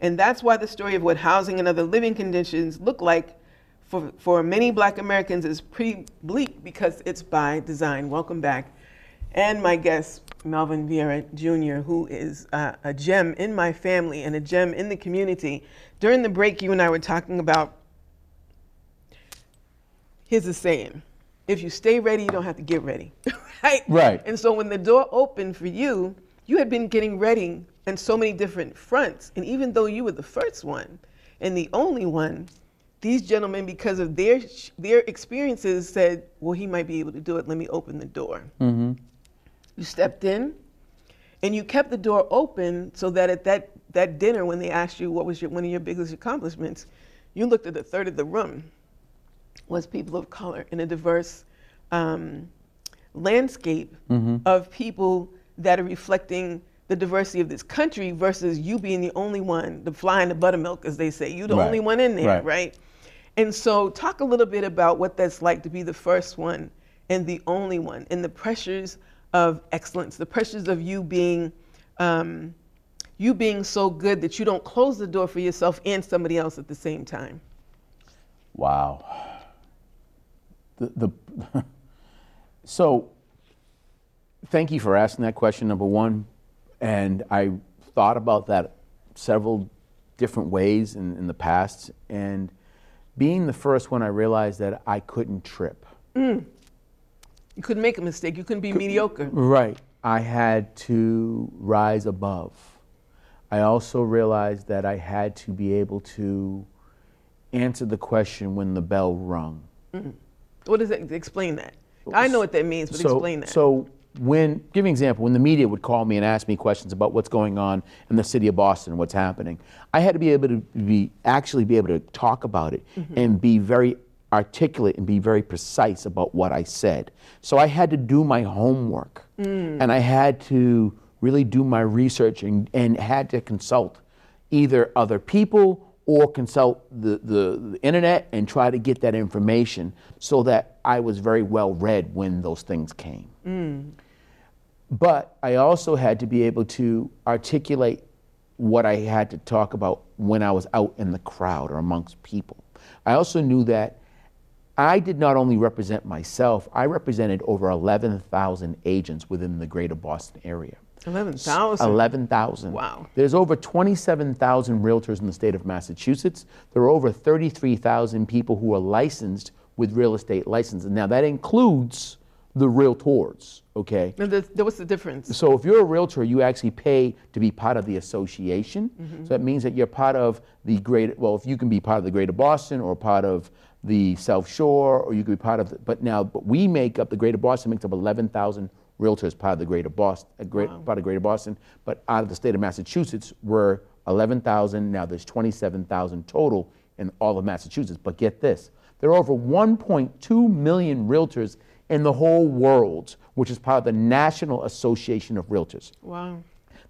And that's why the story of what housing and other living conditions look like for, for many black Americans is pretty bleak because it's by design. Welcome back. And my guest, Melvin Vieira Jr., who is uh, a gem in my family and a gem in the community. During the break, you and I were talking about here's a saying if you stay ready, you don't have to get ready. right? Right. And so when the door opened for you, you had been getting ready in so many different fronts. And even though you were the first one and the only one, these gentlemen, because of their their experiences, said, "Well, he might be able to do it. Let me open the door." Mm-hmm. You stepped in, and you kept the door open so that at that that dinner, when they asked you what was your, one of your biggest accomplishments, you looked at a third of the room was people of color in a diverse um, landscape Mm-hmm. of people that are reflecting the diversity of this country versus you being the only one, the fly in the buttermilk, as they say. You're the Right. only one in there, Right. right? And so talk a little bit about what that's like to be the first one and the only one and the pressures of excellence, the pressures of you being um, you being so good that you don't close the door for yourself and somebody else at the same time. Wow. The, the so thank you for asking that question, number one. And I thought about that several different ways in, in the past. And being the first one, I realized that I couldn't trip. Mm. You couldn't make a mistake. You couldn't be mediocre. Right. I had to rise above. I also realized that I had to be able to answer the question when the bell rung. Mm. What does that explain that? I know what that means, but so, explain that. So when, give me an example, when the media would call me and ask me questions about what's going on in the city of Boston, what's happening, I had to be able to be, actually be able to talk about it Mhm. and be very articulate and be very precise about what I said. So I had to do my homework Mm. and I had to really do my research and, and had to consult either other people or consult the, the, the internet and try to get that information so that I was very well read when those things came. Mm. But I also had to be able to articulate what I had to talk about when I was out in the crowd or amongst people. I also knew that I did not only represent myself, I represented over 11,000 agents within the greater Boston area. 11,000? 11,000. Wow. There's over 27,000 realtors in the state of Massachusetts. There are over 33,000 people who are licensed with real estate licenses. Now, that includes the realtors, okay? And the, the- what's the difference? So if you're a realtor, you actually pay to be part of the association. Mhm. So that means that you're part of the greater, well, if you can be part of the greater Boston or part of the South Shore, or you could be part of, the, but now, but we make up, the greater Boston makes up 11,000 realtors part of the greater Boston, great, part of greater Boston. But out of the state of Massachusetts, we're 11,000. Now there's 27,000 total in all of Massachusetts. But get this, there are over 1.2 million realtors in the whole world, which is part of the National Association of Realtors. Wow.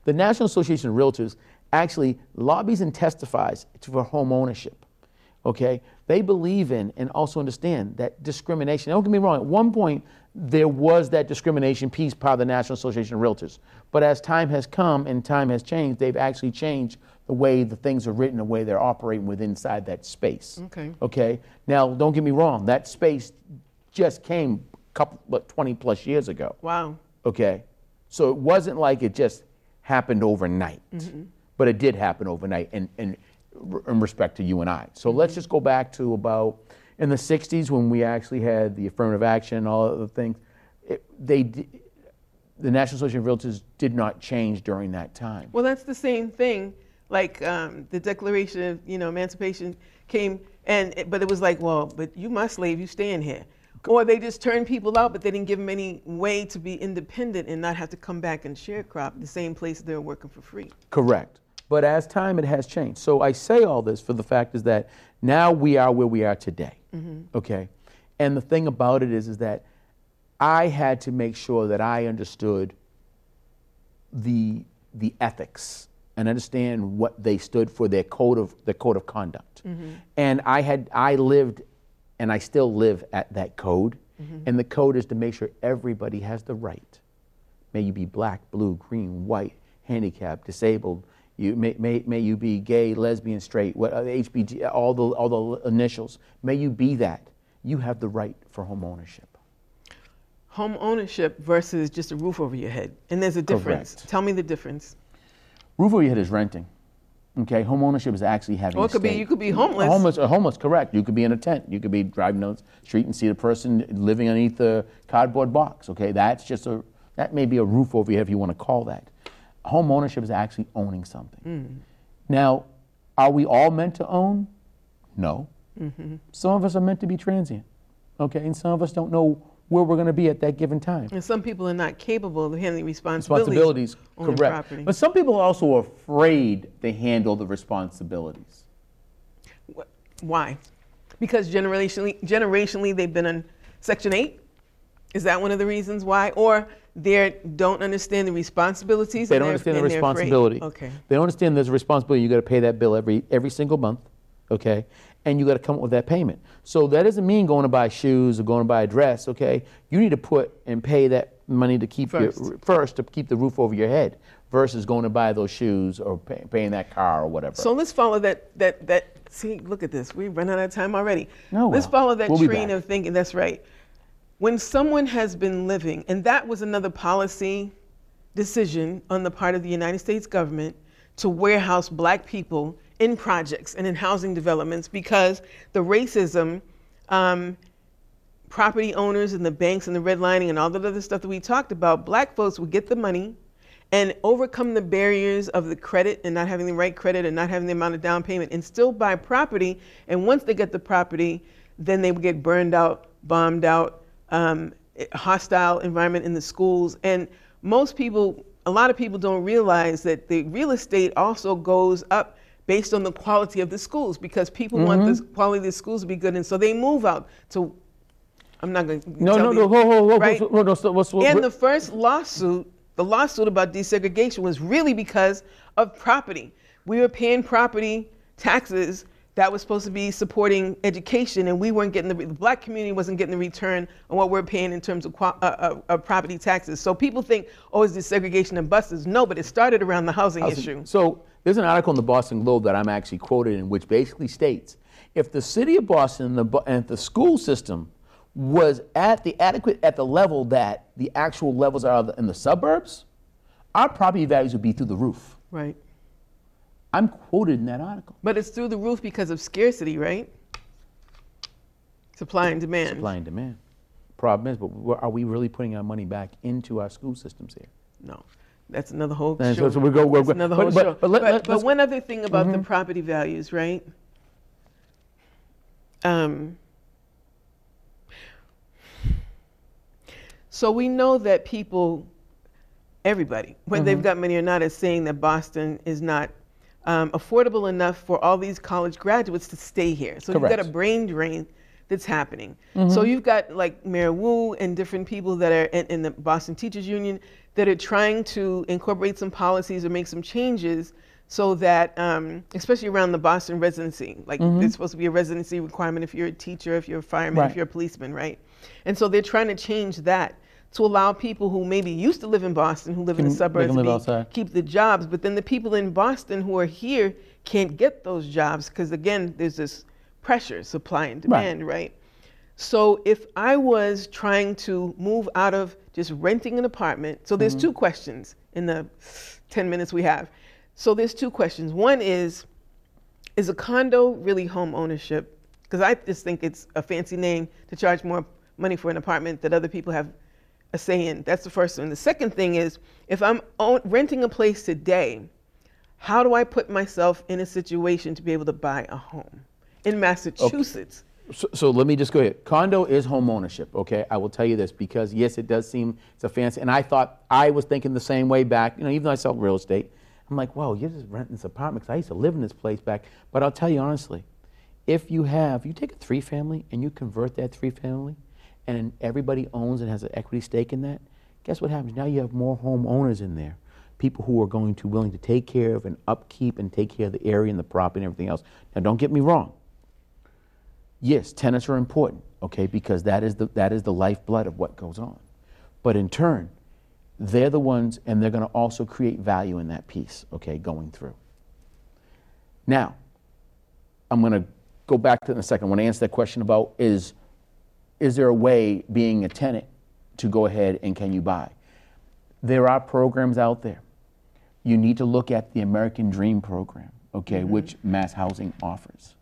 The National Association of Realtors actually lobbies and testifies for home ownership. Okay? They believe in and also understand that discrimination. Don't get me wrong, at one point there was that discrimination piece part of the National Association of Realtors. But as time has come and time has changed, they've actually changed the way the things are written, the way they're operating within inside that space. Okay. Okay. Now, don't get me wrong. That space just came a couple, what, 20 plus years ago. Wow. Okay. So it wasn't like it just happened overnight, Mhm. but it did happen overnight in, in, in respect to you and I. So let's just go back to about in the 60s when we actually had the affirmative action and all of the things. It, they, the National Association of Realtors did not change during that time. Well, that's the same thing. Like um, the Declaration of you know Emancipation came, and it- but it was like, well, but you must slave, you stay in here. Or they just turned people out, but they didn't give them any way to be independent and not have to come back and sharecrop the same place they're working for free. Correct. But as time, it has changed. So I say all this for the fact is that now we are where we are today. Mhm. Okay. And the thing about it is, is that I had to make sure that I understood the the ethics and understand what they stood for, their code of their code of conduct. Mhm. And I had I lived, and I still live at that code. Mhm. And the code is to make sure everybody has the right. May you be black, blue, green, white, handicapped, disabled. You may, may, may you be gay, lesbian, straight, what uh, HBG, all the all the initials. May you be that. You have the right for home ownership. Home ownership versus just a roof over your head. And there's a difference. Correct. Tell me the difference. Roof over your head is renting. Okay, home ownership is actually having. A it could be- you could be homeless. Homeless, uh, homeless, correct. You could be in a tent. You could be driving down the street and see the person living underneath a cardboard box. Okay, that's just a that may be a roof over your head if you want to call that. Home ownership is actually owning something. Mm. Now, are we all meant to own? No. Mhm. Some of us are meant to be transient. Okay, and some of us don't know where we're going to be at that given time. And some people are not capable of handling responsibilities. Responsibilities, correct. property. But some people are also afraid to handle the responsibilities. Why? Because generationally, generationally they've been in Section 8? Is that one of the reasons why? Or they don't understand the responsibilities? They don't understand the responsibility. Okay. They don't understand there's a responsibility. You got to pay that bill every every single month, okay? And you got to come up with that payment. So that doesn't mean going to buy shoes or going to buy a dress, okay? You need to put and pay that money to keep First. your first to keep the roof over your head versus going to buy those shoes or pay, paying that car or whatever. So let's follow that, that, that, see, look at this. We've run out of time already. No, let's well, follow that we'll train of thinking. That's right. When someone has been living, and that was another policy decision on the part of the United States government to warehouse black people in projects and in housing developments because the racism, um, property owners and the banks and the redlining and all that other stuff that we talked about, black folks would get the money and overcome the barriers of the credit and not having the right credit and not having the amount of down payment and still buy property. And once they get the property, then they would get burned out, bombed out, um, hostile environment in the schools. And most people, a lot of people don't realize that the real estate also goes up based on the quality of the schools because people want Mhm. the quality of the schools to be good. And so they move out to, I'm not going to No, no, no, whoa, whoa, whoa, right? whoa, no, so- what's- what- And the first lawsuit, the lawsuit about desegregation was really because of property. We were paying property taxes that was supposed to be supporting education, and we weren't getting the, the black community wasn't getting the return on what we're paying in terms of, uh, uh, uh, property taxes. So people think, oh, it's desegregation and buses. No, but it started around the housing, Housing. issue. So there's an article in the Boston Globe that I'm actually quoted in, which basically states if the city of Boston and the, and the school system was at the adequate at the level that the actual levels are in the suburbs, our property values would be through the roof. Right. I'm quoted in that article. But it's through the roof because of scarcity, right? Supply and demand. Supply and demand. Problem is, but are we really putting our money back into our school systems here? No. That's another whole And show. so- so we go- That's another but- whole but- show. but but, let- but let's- one other thing about the Mhm. property values, right? Um, so we know that people, everybody, whether they've Mhm. got money or not, is saying that Boston is not um, affordable enough for all these college graduates to stay here. So you've got a brain drain that's happening. So Mhm. you've got like Mayor Wu and different people that are in, in the Boston Teachers Union that are trying to incorporate some policies or make some changes so that, um, especially around the Boston residency, like Mhm. there's supposed to be a residency requirement if you're a teacher, if you're a fireman, if you're a policeman, right? And so they're trying to change that to allow people who maybe used to live in Boston, who live in the suburbs, can be- keep the jobs. But then the people in Boston who are here can't get those jobs because, again, there's this pressure, supply and demand, right? So if I was trying to move out of just renting an apartment, so there's Mhm. two questions in the 10 minutes we have. So there's two questions. One is, is a condo really home ownership? Because I just think it's a fancy name to charge more money for an apartment that other people have a say in. That's the first one. The second thing is if I'm renting a place today, how do I put myself in a situation to be able to buy a home in Massachusetts? So, so let me just go ahead. Condo is home ownership, okay? I will tell you this because yes, it does seem it's a fancy, and I thought I was thinking the same way back. You know, even though I sell real estate, I'm like, wow, you're just renting this apartment because I used to live in this place back. But I'll tell you honestly, if you have, you take a three family and you convert that three family, and everybody owns and has an equity stake in that, guess what happens? Now you have more homeowners in there, people who are going to willing to take care of and upkeep and take care of the area and the property and everything else. Now, don't get me wrong. Yes, tenants are important, okay, because that is the that is the lifeblood of what goes on. But in turn, they're the ones, and they're going to also create value in that piece, okay, going through. Now, I'm going to go back to a second. I want to answer that question about is is there a way, being a tenant, to go ahead and can you buy? There are programs out there. You need to look at the American Dream program, okay, mm-hmm. which Mass Housing offers.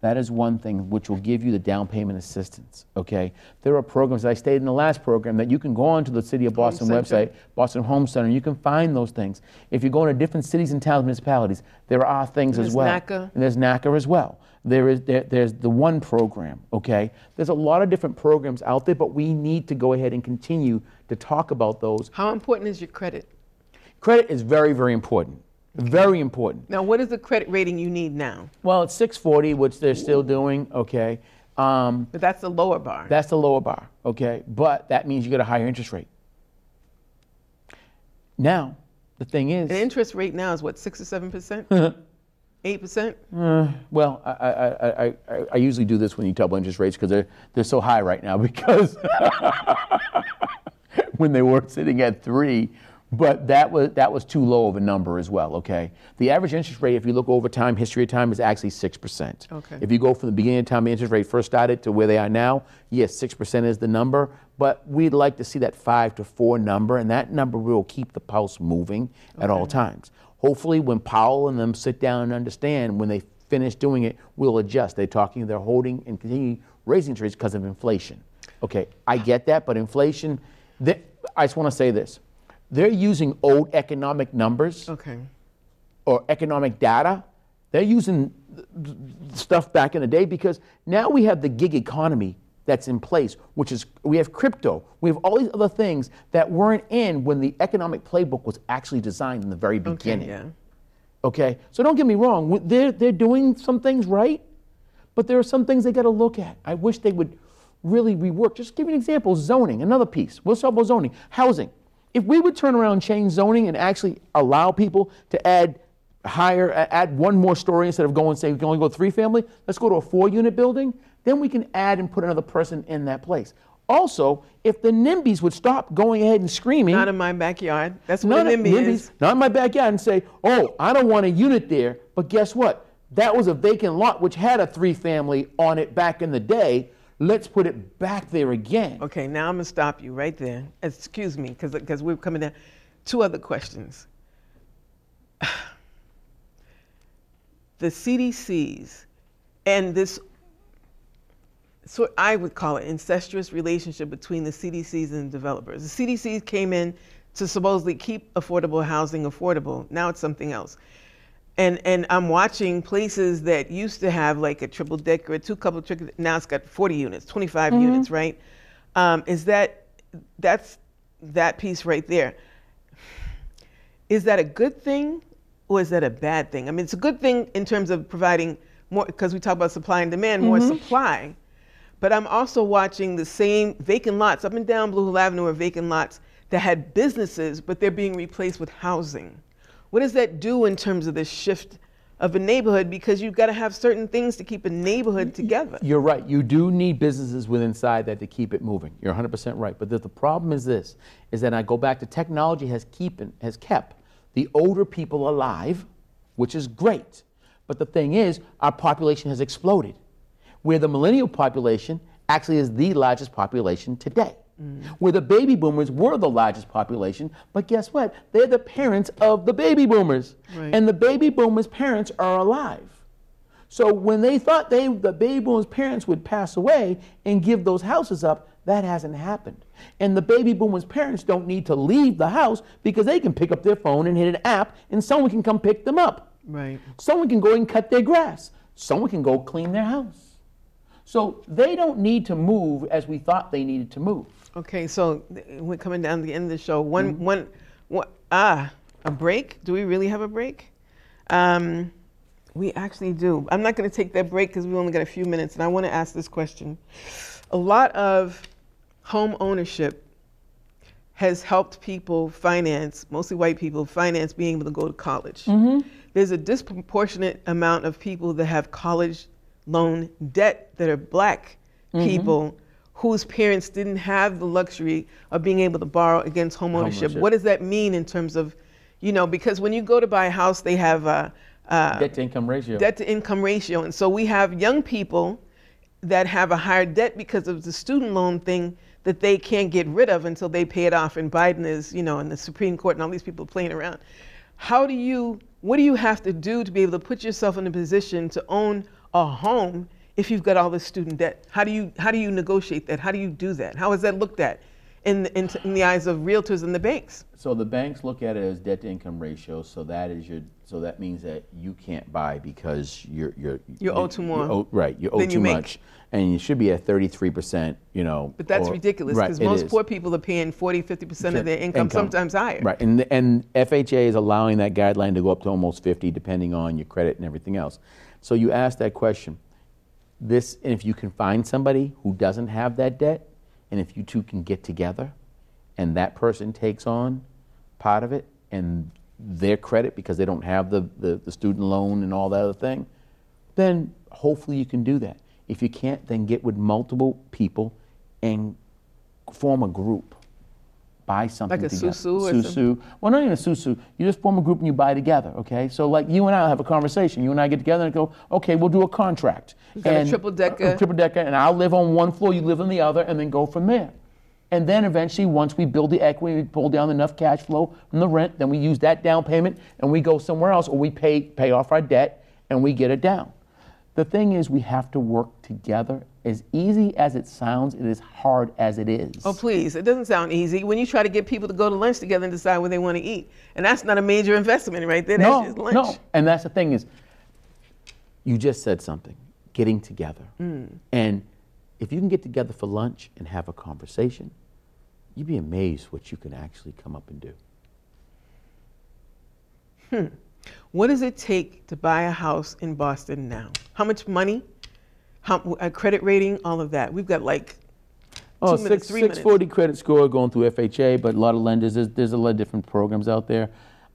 That is one thing which will give you the down payment assistance, okay? There are programs, I stated in the last program, that you can go onto the City of Boston website, Boston Home Center, and you can find those things. If you go into different cities and towns, municipalities, there are things And as well. NACA. And there's NACA as well. There is there, there's the one program, okay? There's a lot of different programs out there, but we need to go ahead and continue to talk about those. How important is your credit? Credit is very, very important. Very important. Now, what is the credit rating you need now? Well, it's 640, which they're still doing, okay? Um, But that's the lower bar. that's the lower bar, okay? But that means you get a higher interest rate. Now, the thing is, An interest rate now is what, six or seven percent? Eight percent? Uh, well, I, I, I, I, I usually do this when you double interest rates because they're, they're so high right now because when they were sitting at three, but that was, that was too low of a number as well, okay? The average interest rate, if you look over time, history of time, is actually 6%. Okay. If you go from the beginning of time the interest rate first started to where they are now, yes, 6% is the number, but we'd like to see that 5 to 4 number, and that number will keep the pulse moving at all times. Hopefully, when Powell and them sit down and understand, when they finish doing it, we'll adjust. They're talking, they're holding and continue raising rates because of inflation. Okay, I get that, but inflation, they, I just want to say this. They're using old economic numbers Okay. or economic data. They're using stuff back in the day because now we have the gig economy that's in place, which is we have crypto, we have all these other things that weren't in when the economic playbook was actually designed in the very beginning. yeah. Okay, so don't get me wrong, they're, they're doing some things right, but there are some things they got to look at. I wish they would really rework. Just give you an example zoning, another piece. We'll talk about zoning, housing. If we would turn around and change zoning and actually allow people to add higher, add one more story instead of going, say, we can only go three family, let's go to a four unit building, then we can add and put another person in that place. Also, if the NIMBYs would stop going ahead and screaming, Not in my backyard. That's what a NIMBY is. not in my backyard and say, oh, I don't want a unit there. But guess what? That was a vacant lot which had a three family on it back in the day. Let's put it back there again. Okay, now I'm gonna stop you right there. Excuse me, because we're coming down. Two other questions. The CDCs and this, so I would call it incestuous relationship between the CDCs and developers. The CDCs came in to supposedly keep affordable housing affordable. Now it's something else. And and I'm watching places that used to have like a triple decker, a two couple triple. Now it's got 40 units, 25 Mhm. units, right? Um, is that that's that piece right there? Is that a good thing or is that a bad thing? I mean, it's a good thing in terms of providing more because we talk about supply and demand, more Mhm. supply. But I'm also watching the same vacant lots up and down Blue Hill Avenue are vacant lots that had businesses, but they're being replaced with housing. What does that do in terms of the shift of a neighborhood? Because you've got to have certain things to keep a neighborhood together. You're right. You do need businesses within inside that to keep it moving. You're 100% right. But the, the problem is this: is that I go back to technology has keep has kept the older people alive, which is great. But the thing is, our population has exploded, where the millennial population actually is the largest population today. Mm. Where the baby boomers were the largest population, but guess what? They're the parents of the baby boomers. Right. And the baby boomers' parents are alive. So when they thought they, the baby boomers' parents would pass away and give those houses up, that hasn't happened. And the baby boomers' parents don't need to leave the house because they can pick up their phone and hit an app and someone can come pick them up. Right. Someone can go and cut their grass. Someone can go clean their house. So they don't need to move as we thought they needed to move. Okay, so we're coming down to the end of the show. One, Mm-hmm. one, one, ah, a break? Do we really have a break? Um, we actually do. I'm not going to take that break because we only got a few minutes, and I want to ask this question. A lot of home ownership has helped people finance, mostly white people, finance being able to go to college. Mm-hmm. There's a disproportionate amount of people that have college loan debt that are black Mhm. people whose parents didn't have the luxury of being able to borrow against home ownership. Homeownership. What does that mean in terms of, you know, because when you go to buy a house, they have a, uh, Debt to income ratio. debt to income ratio. And so we have young people that have a higher debt because of the student loan thing that they can't get rid of until they pay it off. And Biden is, you know, in the Supreme Court and all these people playing around. How do you, what do you have to do to be able to put yourself in a position to own a home if you've got all this student debt? How do you, how do you negotiate that? How do you do that? How is that looked at in, in, in the eyes of realtors and the banks? So the banks look at it as debt to income ratio. So that is your. So that means that you can't buy because you're you're You owe too much. owe- right, you owe too you much, and you should be at 33 percent. You know. But that's or- ridiculous because it most poor people are paying 40, 50% of their income, sometimes higher. Right, and and FHA is allowing that guideline to go up to almost 50, depending on your credit and everything else. So you ask that question. This, and if you can find somebody who doesn't have that debt, and if you two can get together, and that person takes on part of it and their credit because they don't have the, the, the student loan and all that other thing, then hopefully you can do that. If you can't, then get with multiple people and form a group. Buy something Like a together. susu or Susu. Well, not even a susu. You just form a group and you buy together, okay? So like you and I have a conversation. You and I get together and go, okay, we'll do a contract. We've got a triple decker. a triple decker, and I'll live on one floor, you live on the other, and then go from there. And then eventually, once we build the equity, we pull down enough cash flow from the rent, then we use that down payment and we go somewhere else, or we pay pay off our debt and we get it down. The thing is, we have to work together. As easy as it sounds, it is hard as it is. Oh, please. It doesn't sound easy when you try to get people to go to lunch together and decide where they want to eat. And that's not a major investment right there. That's no, just lunch. no. And that's the thing is, you just said something, getting together. Mm. And if you can get together for lunch and have a conversation, you'd be amazed what you can actually come up and do. Hmm. What does it take to buy a house in Boston now? How much money? How, a credit rating? All of that. We've got like Oh, two minutes, six, three 640 credit score going through FHA, but a lot of lenders, there's, there's a lot of different programs out there.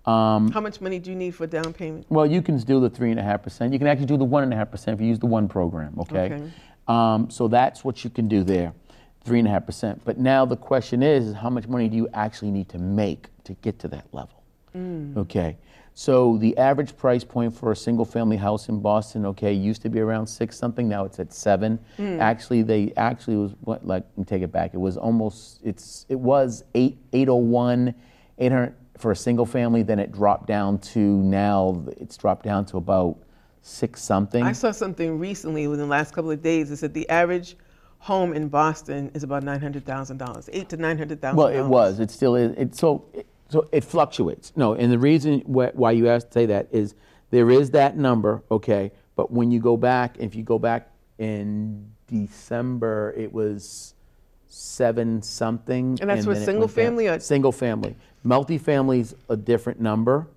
Um, How much money do you need for down payment? well, you can do the 3.5%. You can actually do the 1.5% if you use the one program, okay? Okay. Um, so that's what you can do there, 3.5%. But now the question is, is how much money do you actually need to make to get to that level? Mm. Okay. So the average price point for a single family house in Boston, okay, used to be around six something. Now it's at seven. Mm. Actually, they actually was what like let me take it back. It was almost it's it was eight eight oh one, eight hundred for a single family. Then it dropped down to now it's dropped down to about six something. I saw something recently within the last couple of days that said the average home in Boston is about nine hundred thousand dollars, eight to nine hundred thousand. Well, it was. It still is. It, so, it, so it fluctuates. No, and the reason wh- why you asked to say that is there is that number, okay. But when you go back, if you go back in December, it was seven something. And that's for then it single family? or- single family. Multifamily's a different number,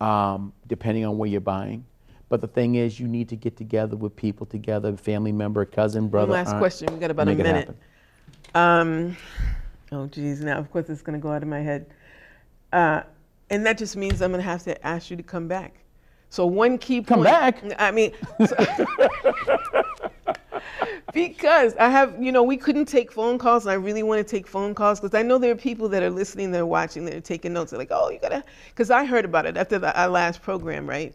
um, depending on where you're buying. But the thing is, you need to get together with people together, family member, cousin, brother. One last aunt, question. We got about a minute. Um, oh, geez. Now, of course, it's going to go out of my head. Uh, and that just means I'm going to have to ask you to come back. So one key point. Come back? I mean, so- because I have, you know, we couldn't take phone calls, and I really want to take phone calls because I know there are people that are listening, that are watching, that are taking notes. They're like, oh, you gotta, because I heard about it after the, our last program, right?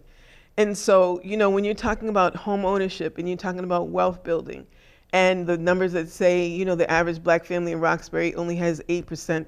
And so, you know, when you're talking about home ownership and you're talking about wealth building, and the numbers that say, you know, the average black family in Roxbury only has 8%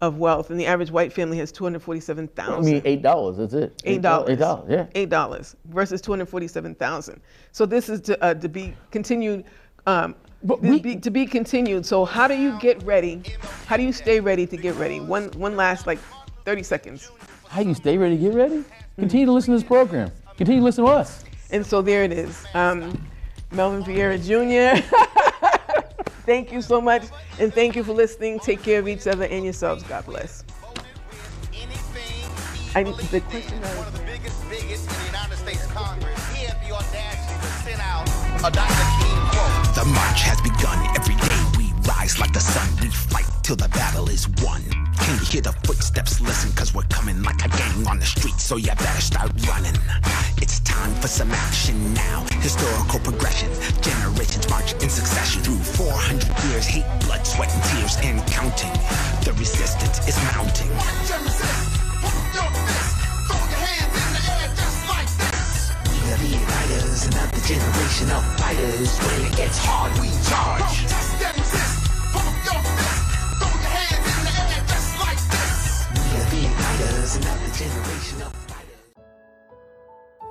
of wealth, and the average white family has 247,000. I mean, eight dollars. That's it. Eight dollars. Eight dollars. Yeah. Eight dollars versus two hundred forty-seven thousand. So this is to, uh, to be continued um, But we, be, to be continued. So how do you get ready? How do you stay ready to get ready? One one last like 30 seconds. How do you stay ready to get ready? Continue to listen to this program. Continue to listen to us. And so there it is. Um, Melvin Vieira Jr. thank you so much. And thank you for listening. Take care of each other and yourselves. God bless. I, the question One of the biggest bigots in the United States Congress. He had the audacity to send out a Dr. King quote. The march has begun. Every day we rise like the sun. We fight till the battle is won. Can you hear the footsteps? Listen, cause we're coming like a gang on the street, so you better start running. It's time for some action now. Historical progression. Generations march in succession through 400 years. Hate, blood, sweat, and tears, and counting. The resistance is mounting. We are the igniters, another generation of fighters. When it gets hard, we charge.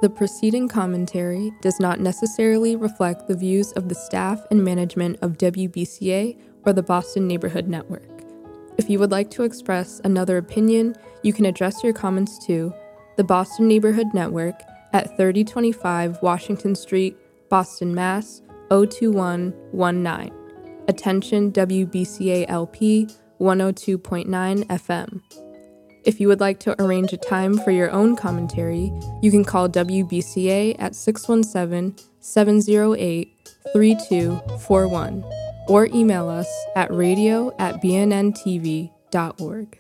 The preceding commentary does not necessarily reflect the views of the staff and management of WBCA or the Boston Neighborhood Network. If you would like to express another opinion, you can address your comments to the Boston Neighborhood Network at 3025 Washington Street, Boston, Mass. 02119. Attention WBCA LP 102.9 FM. If you would like to arrange a time for your own commentary, you can call WBCA at 617 708 3241 or email us at radio at bnntv.org.